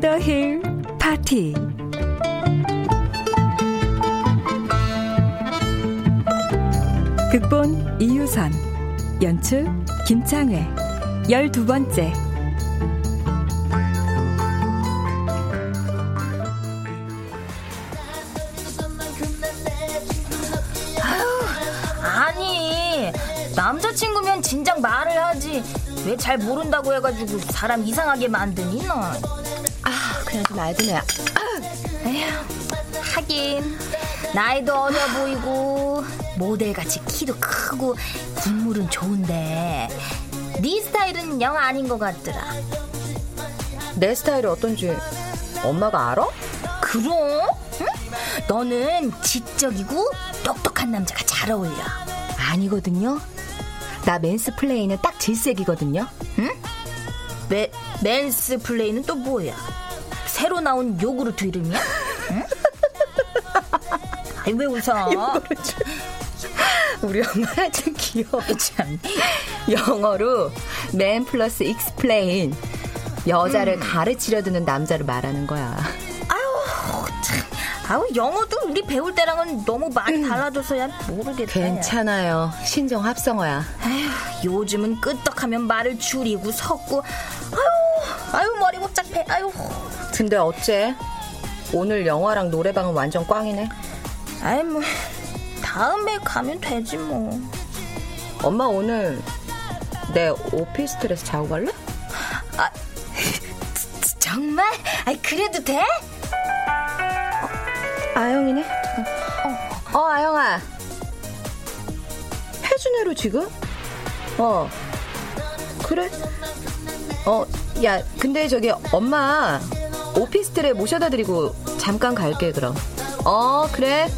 더힐 파티. 극본 이유선 연출 김창회 열두 번째. 아니 남자친구면 진작 말을 하지. 왜 잘 모른다고 해가지고 사람 이상하게 만드니 너 아, 알드네요. 에휴 하긴 나이도 어려 보이고 모델같이 키도 크고 인물은 좋은데 네 스타일은 영 아닌 것 같더라 내 스타일이 어떤지 엄마가 알아? 그럼? 응? 너는 지적이고 똑똑한 남자가 잘 어울려 아니거든요. 나 mansplain은 딱 질색이거든요. 메, mansplain은 또 뭐야? 새로 나온 요구르트 이름이야? 응? 아니 왜 웃어? 우리 엄마 좀 귀여워. 참. 영어로 man plus explain. 여자를 가르치려 드는 남자를 말하는 거야. 아유, 참. 아유, 영어도 우리 배울 때랑은 너무 많이 달라져서야 모르겠다. 괜찮아요. 신종 합성어야. 아휴, 요즘은 끄떡하면 말을 줄이고 섞고. 아유, 아유, 머리 복잡해. 아유. 근데 어째? 오늘 영화랑 노래방은 완전 꽝이네. 아이, 뭐. 다음에 가면 되지, 뭐. 엄마 오늘 내 오피스텔에서 자고 갈래? 아, 정말? 아이, 그래도 돼? 아영이네. 어, 어 아영아. 해주네로 지금? 어. 그래? 어, 야, 근데 저기 엄마 오피스텔에 모셔다 드리고 잠깐 갈게 그럼. 어, 그래.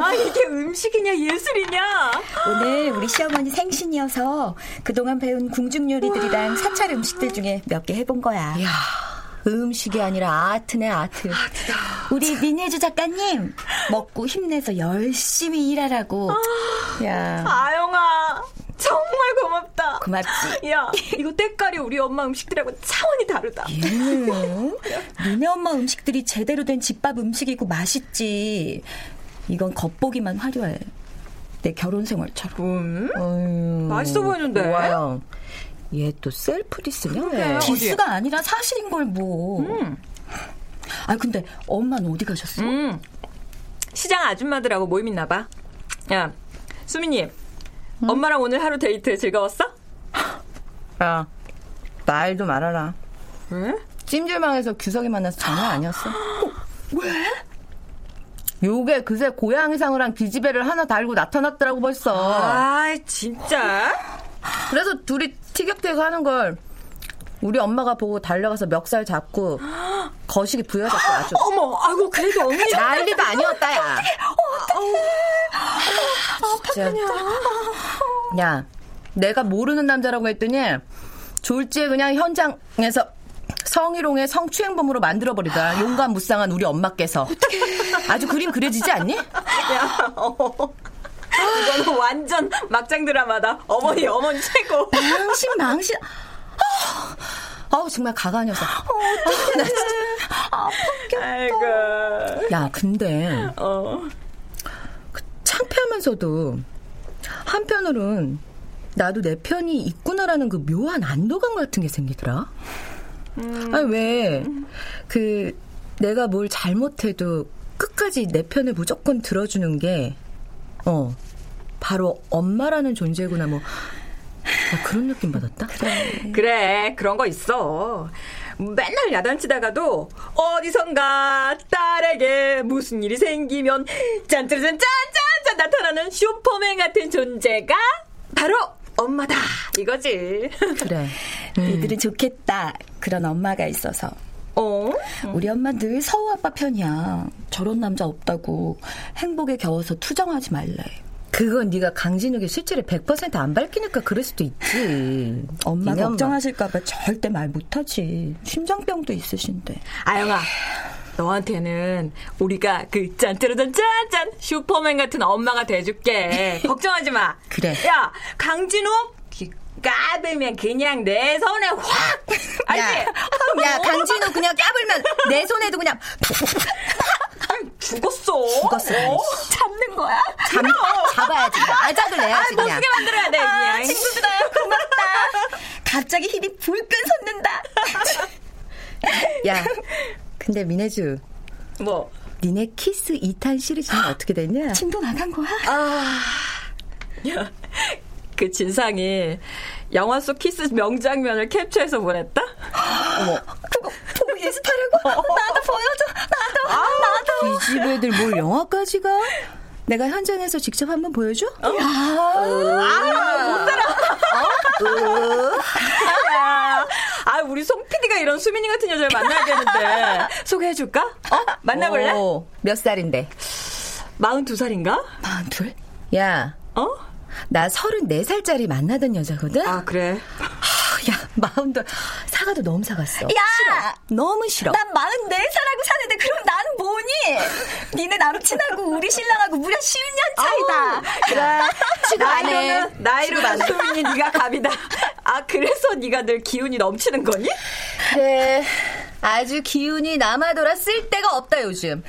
아 이게 음식이냐 예술이냐 오늘 우리 시어머니 생신이어서 그동안 배운 궁중 요리들이랑 사찰 음식들 중에 몇 개 해본 거야. 야, 음식이 아니라 아트네 아트. 우리 민혜주 작가님 먹고 힘내서 열심히 일하라고. 야, 아영아 정말 고맙다 고맙지. 야 이거 때깔이 우리 엄마 음식들하고 차원이 다르다 음, 니네 엄마 음식들이 제대로 된 집밥 음식이고 맛있지. 이건 겉보기만 화려해. 내 결혼 생활처럼. 음? 어휴, 맛있어 보이는데? 좋아요. 얘 또 self diss냐? 왜? diss가 아니라 사실인 걸 뭐. 음. 아 근데 엄마는 어디 가셨어? 음. 시장 아줌마들하고 모임 있나 봐. 야, 수미님. 엄마랑 오늘 하루 데이트 즐거웠어? 야, 말도 말아라. 왜? 찜질방에서 규석이 만나서 장난 아니었어. 왜? 요게 그새 고양이상을 한 기지배를 하나 달고 나타났더라고 벌써. 아, 진짜? 그래서 둘이 티격태격 하는 걸 우리 엄마가 보고 달려가서 멱살 잡고 거시기 부여잡고 아주 어머, 아이고 그래도 언니 난리도 아니었다 야. 진짜. 야, 내가 모르는 남자라고 했더니 졸지에 그냥 현장에서 성희롱의 성추행범으로 만들어버리다 용감 무쌍한 우리 엄마께서 아주 그림 그려지지 않니? 야, 어. 이거는 완전 막장 드라마다. 어머니, 어머니 최고. 망신 망신 아, 아우 정말 녀석 아, 나 진짜. 아이고. 야 근데 어. 그 창피하면서도 한편으론 나도 내 편이 있구나라는 그 묘한 안도감 같은 게 생기더라. 아니 왜 그 내가 뭘 잘못해도 끝까지 내 편을 무조건 들어주는 게 어. 바로 엄마라는 존재구나 뭐나 그런 느낌 받았다. 그래, 그런 거 있어. 맨날 야단치다가도 어디선가 딸에게 무슨 일이 생기면 짠짜잔 짠짠짠 나타나는 슈퍼맨 같은 존재가 바로 엄마다 이거지. 그래. 애들은 좋겠다. 그런 엄마가 있어서. 어? 우리 엄마 늘 서우 아빠 편이야. 저런 남자 없다고 행복에 겨워서 투정하지 말래. 그건 네가 강진욱의 실체를 100%안 밝히니까 그럴 수도 있지. 엄마. 걱정하실까봐 절대 말 못하지. 심장병도 있으신데. 아영아. 너한테는 우리가 그 짠짜르잔 짠짠 슈퍼맨 같은 엄마가 돼줄게. 걱정하지 마. 그래. 야 강진욱 기 까불면 그냥 내 손에 확. 알지? 야, 야 강진욱 그냥 까불면 내 손에도 그냥 죽었어. 죽었어, 어? 잡는 거야? 잡, 잡아야지. 아작을 아, 내야지 못 그냥. 쓰게 만들어야 돼, 그냥. 친구들아 고맙다. 갑자기 힘이 불끈 솟는다. 야, 근데 민혜주, 뭐. 니네 키스 2탄 시리즈는 어떻게 됐냐? 진도 나간 거야? 야, 그 진상이 영화 속 키스 명장면을 캡처해서 보냈다? 그거 보고 연습하려고? 나도 보여줘. 나도. 나도. 이 집 애들 뭘 영화까지 가? 내가 현장에서 직접 한번 보여줘? 야, 아, 우리 송 PD가 이런 수민이 같은 여자를 만나야 되는데. 소개해줄까? 어? 만나볼래? 어, 몇 살인데? 42살인가? 마흔둘? 야, 어? 나 34살짜리 만나던 여자거든? 아, 그래. 야, 마음도 사과도 너무 사갔어. 야! 너무 싫어. 난 44살하고 사는데 그럼 나는 뭐니? 니네 남친하고 우리 신랑하고 무려 10년 차이다. 그래. 나이로는, 나이로 수민이 네가 갑이다. 아, 그래서 네가 늘 기운이 넘치는 거니? 그래. 아주 기운이 남아돌아 쓸 데가 없다 요즘.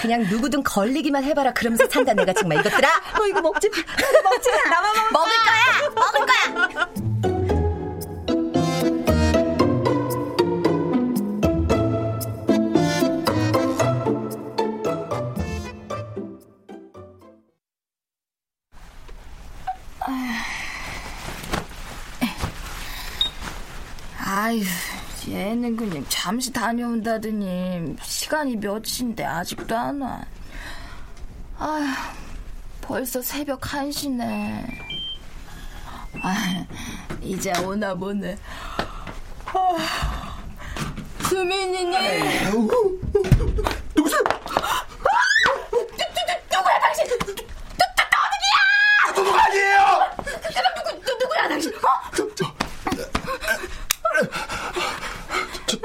그냥 누구든 걸리기만 해봐라 그러면서 산다 내가 정말 이것들아. 너 이거 먹지 마. 먹지 마. 나만 먹을 거야. 먹을 거야. 얘는 그냥 잠시 다녀온다더니 시간이 몇인데 아직도 안 와. 아휴, 벌써 새벽 1시네. 아, 이제 오나 보네. 아, 수민이니? 누구세요? 누구야 당신? 누구 아니에요? 누구 누구야 당신? 어?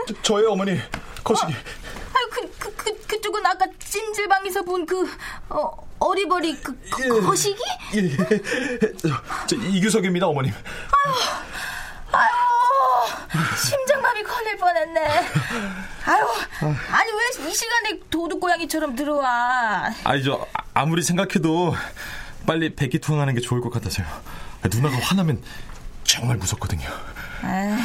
저, 저, 저, 저의 어머니 거시기 아유 그 그 그 그, 쪽은 아까 찜질방에서 본 그 어, 어리버리 그, 그 거시기? 예, 예. 저, 저 이규석입니다 어머님 아유 심장마비 걸릴 뻔했네. 아유 아니 왜 이 시간에 도둑 고양이처럼 들어와? 아니죠 아무리 생각해도 빨리 백기 투항하는 게 좋을 것 같아서요 누나가 화나면 정말 무섭거든요 아,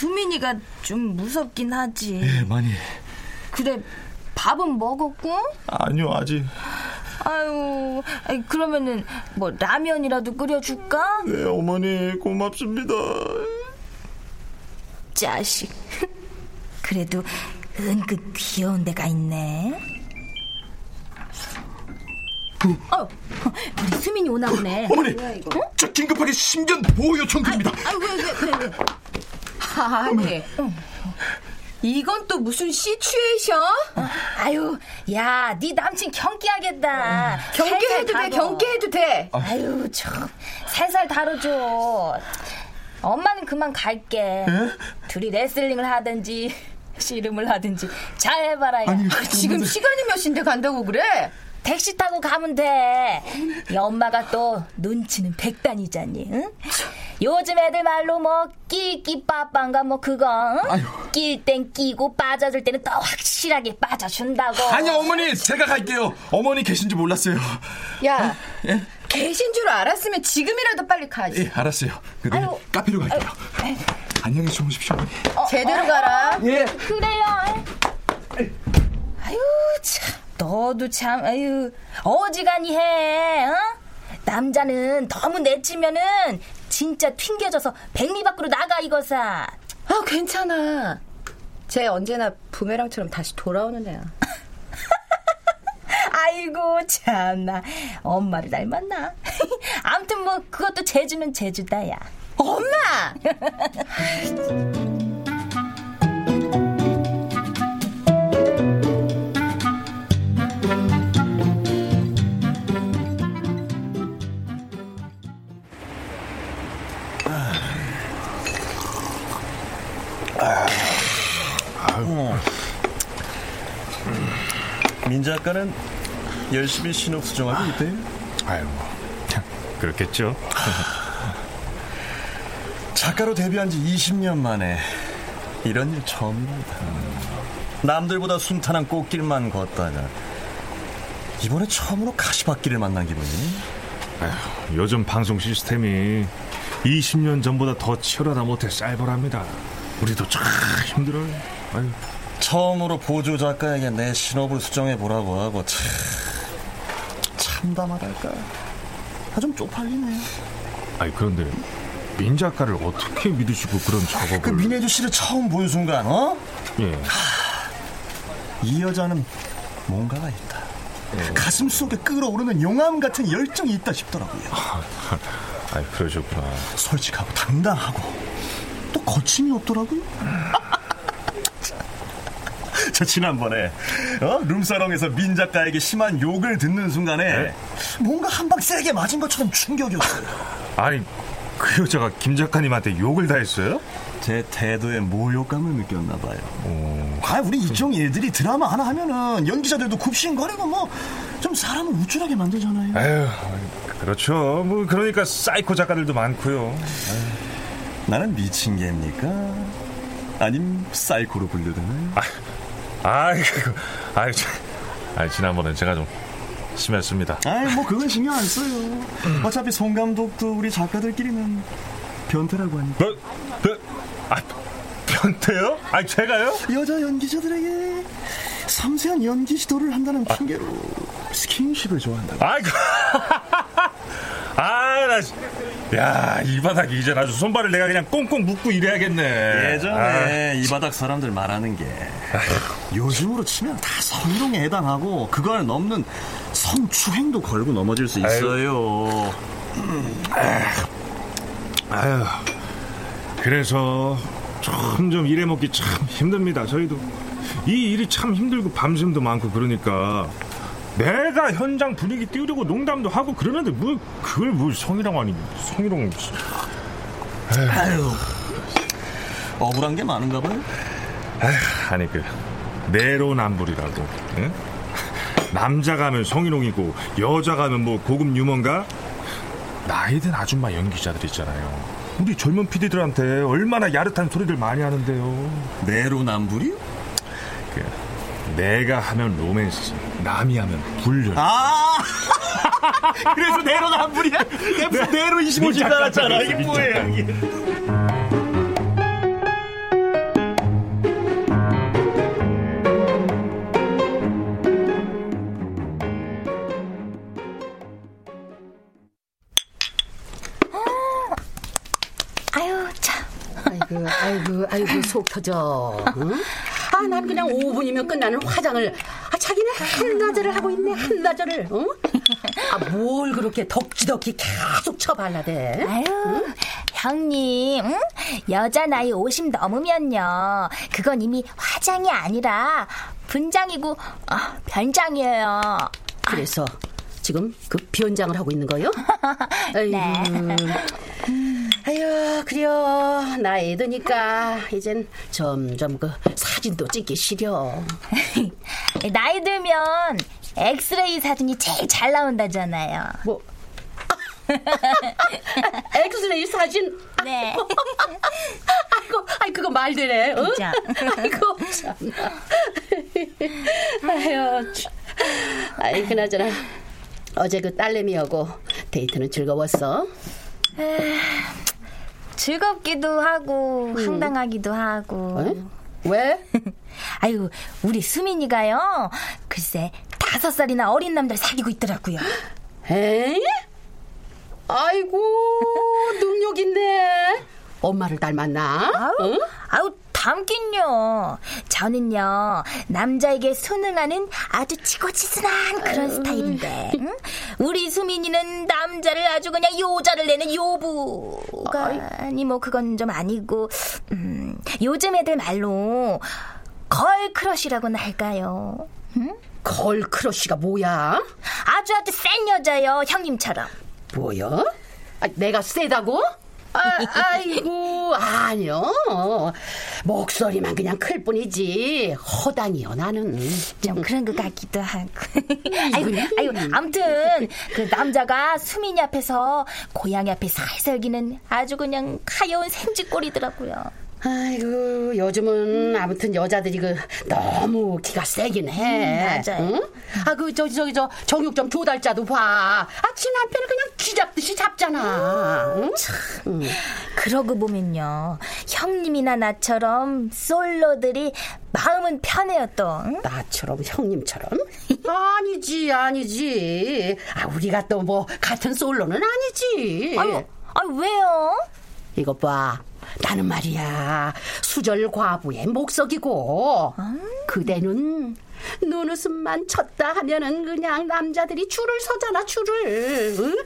수민이가 좀 무섭긴 하지. 예 많이 그래 밥은 먹었고? 아니요 아직 아유 그러면은 뭐 라면이라도 끓여줄까? 네 어머니 고맙습니다 자식. 그래도 은근 귀여운 데가 있네. 어, 우리 수민이 오나 보네. 어머니 저 긴급하게 심전 보호 요청 드립니다 아, 왜, 왜, 그래, 왜? 아니. 이건 또 무슨 시츄에이션? 아유, 야, 네 남친 경기하겠다. 경계해도 돼. 경계해도 돼. 아유, 참. 살살 다뤄줘. 엄마는 그만 갈게. 둘이 레슬링을 하든지, 씨름을 하든지, 잘 해봐라, 야. 지금 시간이 몇 시인데 간다고 그래? 택시 타고 가면 돼. 이 엄마가 또 눈치는 백단이잖니. 응? 요즘 애들 말로 뭐 끼끼 빠빠인가 뭐 그거 응? 낄땐 끼고 빠져줄 때는 더 확실하게 빠져준다고. 아니 어머니 제가 갈게요. 어머니 계신지 몰랐어요. 야, 계신 줄 알았으면 지금이라도 빨리 가지. 예, 알았어요. 그 내일 아유. 카페로 갈게요. 안녕히 주무십시오, 어머니. 제대로 가라. 예. 그래요. 아유 참 너도 참 아유 어지간히 해. 어? 남자는 너무 내치면은 진짜 튕겨져서 백리 밖으로 나가 이거사. 아, 괜찮아. 쟤 언제나 부메랑처럼 다시 돌아오는 애야. 아이고 참나 엄마를 닮았나 아무튼 뭐 그것도 제주는 제주다 야 엄마! 민 작가는 열심히 신업 수정하고 있대요. 아유, 그렇겠죠. 작가로 데뷔한 지 20년 만에 이런 일 처음입니다. 남들보다 순탄한 꽃길만 걷다가 이번에 처음으로 가시밭길을 만난 기분이 아휴, 요즘 방송 시스템이 20년 전보다 더 치열하다 못해 쌀벌합니다. 우리도 참 힘들어요. 아유, 처음으로 보조 작가에게 내 신업을 수정해 보라고 하고 참 참담하달까 아, 좀 쪽팔리네요. 아니 그런데 민 작가를 어떻게 믿으시고 그런 작업을? 그 민혜주 씨를 처음 본 순간 어? 예. 이 여자는 뭔가가 있다. 가슴 속에 끓어오르는 용암 같은 열정이 있다 싶더라고요. 아, 그러셨구나. 솔직하고 당당하고 또 거침이 없더라고요. 저 지난번에 어? 룸사롱에서 민 작가에게 심한 욕을 듣는 순간에 뭔가 한 방 세게 맞은 것처럼 충격이었어요. 아니 그 여자가 김 작가님한테 욕을 다 했어요? 제 태도에 모욕감을 느꼈나 봐요. 아, 우리 이쪽 일들이 드라마 하나 하면은 연기자들도 굽신거리고 뭐 좀 사람을 우쭐하게 만들잖아요. 아유, 그렇죠. 뭐 그러니까 사이코 작가들도 많고요. 나는 미친 개입니까? 아님 사이코로 분류되나요? 아 이, 그, 아이, 저, 아이 지난번에 제가 좀 심했습니다. 아이 뭐 그건 신경 안 써요. 어차피 송 감독도 우리 작가들끼리는 변태라고 하니까. 뭐, 뭐, 아, 변태요? 아, 제가요? 여자 연기자들에게 섬세한 연기 지도를 한다는 핑계로 스킨십을 좋아한다. 아이고. 아, 나, 씨. 야, 이 바닥이 이제 아주 손발을 내가 그냥 꽁꽁 묶고 일해야겠네. 예전에 이 바닥 사람들 말하는 게 요즘으로 치면 다 성희롱에 해당하고 그걸 넘는 성추행도 걸고 넘어질 수 있어요. 아유, 그래서 점점 일해먹기 참 힘듭니다, 저희도. 이 일이 참 힘들고 밤샘도 많고 그러니까. 내가 현장 분위기 띄우려고 농담도 하고 그러는데 뭐 그걸 뭘 성희롱 아니 성희롱. 아유, 억울한 게 많은가 봐요. 아니 그 내로남불이라고 응? 남자가 하면 성희롱이고 여자가 하면 뭐 고급 유머인가 나이든 아줌마 연기자들 있잖아요 우리 젊은 PD들한테 얼마나 야릇한 소리들 많이 하는데요 내로남불이요? 그, 내가 하면 로맨스 남이 하면 불륜 아! 그래서 내로남불이야? 내로 25줄 줄 알았잖아. 이게 뭐예요, 이게. 속 터져. 응? 아, 난 그냥 5분이면 끝나는 화장을. 아, 자기는 한나절을 하고 있네, 한나절을. 응? 아, 뭘 그렇게 덕지덕지 계속 쳐발라대? 아유, 응? 형님, 응? 여자 나이 50 넘으면요. 그건 이미 화장이 아니라 분장이고 어, 변장이에요. 그래서 지금 그 변장을 하고 있는 거요? 네. 아유, 그래요. 나이 드니까 이젠 점점 그 사진도 찍기 싫어. 나이 들면 엑스레이 사진이 제일 잘 나온다잖아요. 뭐? 엑스레이 사진? 네. 아이고, 아이 그거 말 되네. 어? 그죠? 아이고, 참나. 아유, 참. 아이 그나저나 어제 그 딸내미하고 데이트는 즐거웠어? 에이, 즐겁기도 하고 음. 황당하기도 하고. 에? 왜? 아유, 우리 수민이가요. 글쎄 다섯 살이나 어린 남자를 사귀고 있더라고요. 에? 아이고 능력 있네. 엄마를 닮았나? 아우, 응? 아우 닮긴요. 저는요 남자에게 순응하는 아주 치고치순한 그런 스타일인데 응? 우리 수민이는 남자를 아주 그냥 요자를 내는 요부가 아니 뭐 그건 좀 아니고 음, 요즘 애들 말로 걸크러쉬라고나 할까요? 응? 걸크러쉬가 뭐야? 아주 아주 센 여자요 형님처럼. 뭐야? 아, 내가 세다고? 아, 아이고 아니요 목소리만 그냥 클 뿐이지 허당이요 나는 좀 그런 것 같기도 하고. 아이고, 아이고, 아무튼 그 남자가 수민이 앞에서 고양이 앞에 살살 기는 아주 그냥 가여운 생쥐꼴이더라고요. 아이고 요즘은 아무튼 여자들이 그 너무 기가 세긴 해. 음, 맞아요. 응? 아그 저기 저기 저 정육점 조달자도 봐. 아지 남편을 그냥 쥐잡듯이 잡잖아. 응? 응. 그러고 보면요, 형님이나 나처럼 솔로들이 마음은 편해요 또. 응? 나처럼 형님처럼? 아니지 아니지. 아 우리가 또 뭐 같은 솔로는 아니지. 아유, 아유 왜요? 이것 봐. 나는 말이야 수절 과부의 목석이고 그대는 눈웃음만 쳤다 하면은 그냥 남자들이 줄을 서잖아 줄을 응?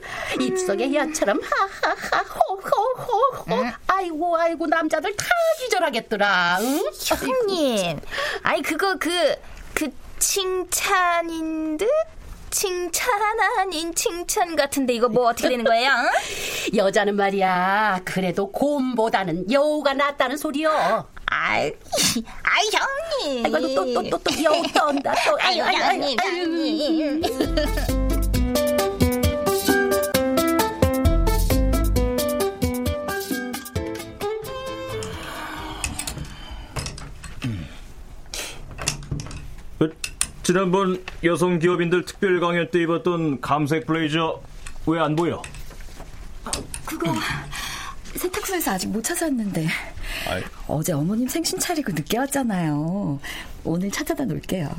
입속에 여처럼 하하하 호호호호 아이고 아이고 남자들 다 기절하겠더라 응? 형님, 아이 그거 그그 칭찬인 듯? 칭찬 아닌 칭찬 같은데 이거 뭐 어떻게 되는 거예요? 응? 여자는 말이야 그래도 곰보다는 여우가 낫다는 소리요 아이, 아이 형님. 아이고 또또또또 여우 떤다 또 아유, 아유, 아유, 형님, 아유. 형님. 그, 지난번 여성 기업인들 특별 강연 때 입었던 감색 블레이저 왜 안 보여? 그거 세탁소에서 아직 못 찾았는데 아이. 어제 어머님 생신 차리고 늦게 왔잖아요. 오늘 찾아다 놓을게요.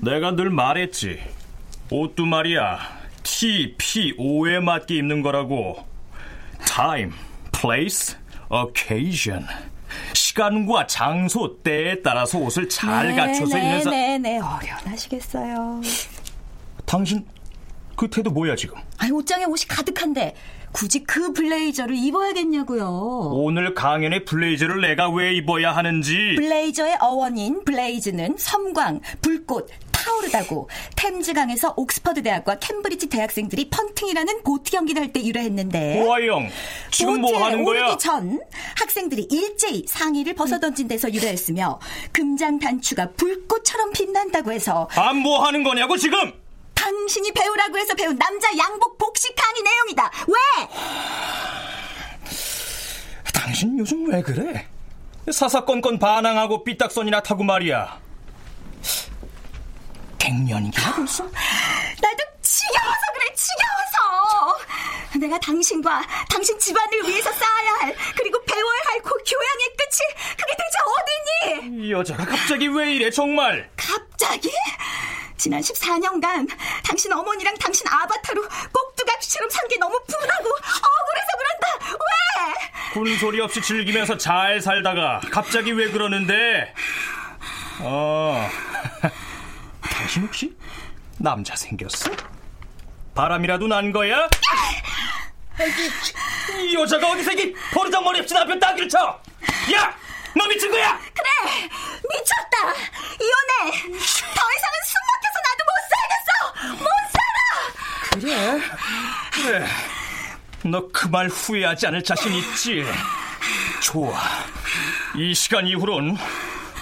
내가 늘 말했지. 옷도 말이야. T, P, O에 맞게 입는 거라고. Time, place, occasion. 시간과 장소, 때에 따라서 옷을 잘 갖춰서 입는 사... 네네네 어련하시겠어요. 당신 그 태도 뭐야 지금? 아니 옷장에 옷이 가득한데 굳이 그 블레이저를 입어야겠냐고요. 오늘 강연에 블레이저를 내가 왜 입어야 하는지 블레이저의 어원인 blaze는 섬광, 불꽃, 타오르다고 템즈강에서 옥스퍼드 대학과 캠브리지 대학생들이 punting이라는 보트 경기를 할 때 유래했는데 호아영 지금 뭐 하는 거야? 오르기 전 학생들이 일제히 상의를 벗어던진 데서 유래했으며 금장 단추가 불꽃처럼 빛난다고 해서 아뭐 하는 거냐고 지금? 당신이 배우라고 해서 배운 남자 양복 복식 강의 내용이다. 왜? 당신 요즘 왜 그래? 사사건건 반항하고 삐딱선이나 타고 말이야. 갱년기야 벌써? 나도 지겨워서 그래 지겨워서 내가 당신과 당신 집안을 위해서 쌓아야 할 그리고 배워야 할고 교양의 끝이 그게 대체 어디니 이 여자가 갑자기 왜 이래 정말? 갑자기 지난 14년간 당신 어머니랑 당신 아바타로 꼭두각시처럼 산 게 너무 분하고 억울해서 그런다 왜 군소리 없이 즐기면서 잘 살다가 갑자기 왜 그러는데? 어, 당신 혹시 남자 생겼어? 바람이라도 난 거야? 이, 이 여자가 어디서 이 버르장머리 없이 남편 따기를 쳐? 야! 너 미친 거야? 그래 미쳤다 이혼해 더 이상은 숨 막혀서 나도 못 살겠어 못 살아 그래. 너 그 말 후회하지 않을 자신 있지? 좋아. 이 시간 이후론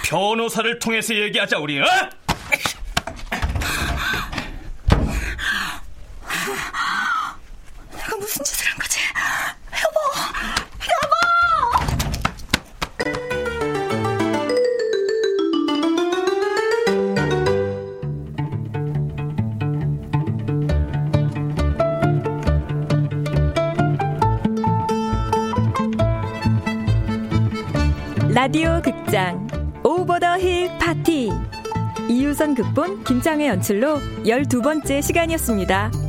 변호사를 통해서 얘기하자 우리. 어? 라디오 극장 오버 더 힐 파티 이유선 극본 김창회 연출로 12번째 시간이었습니다.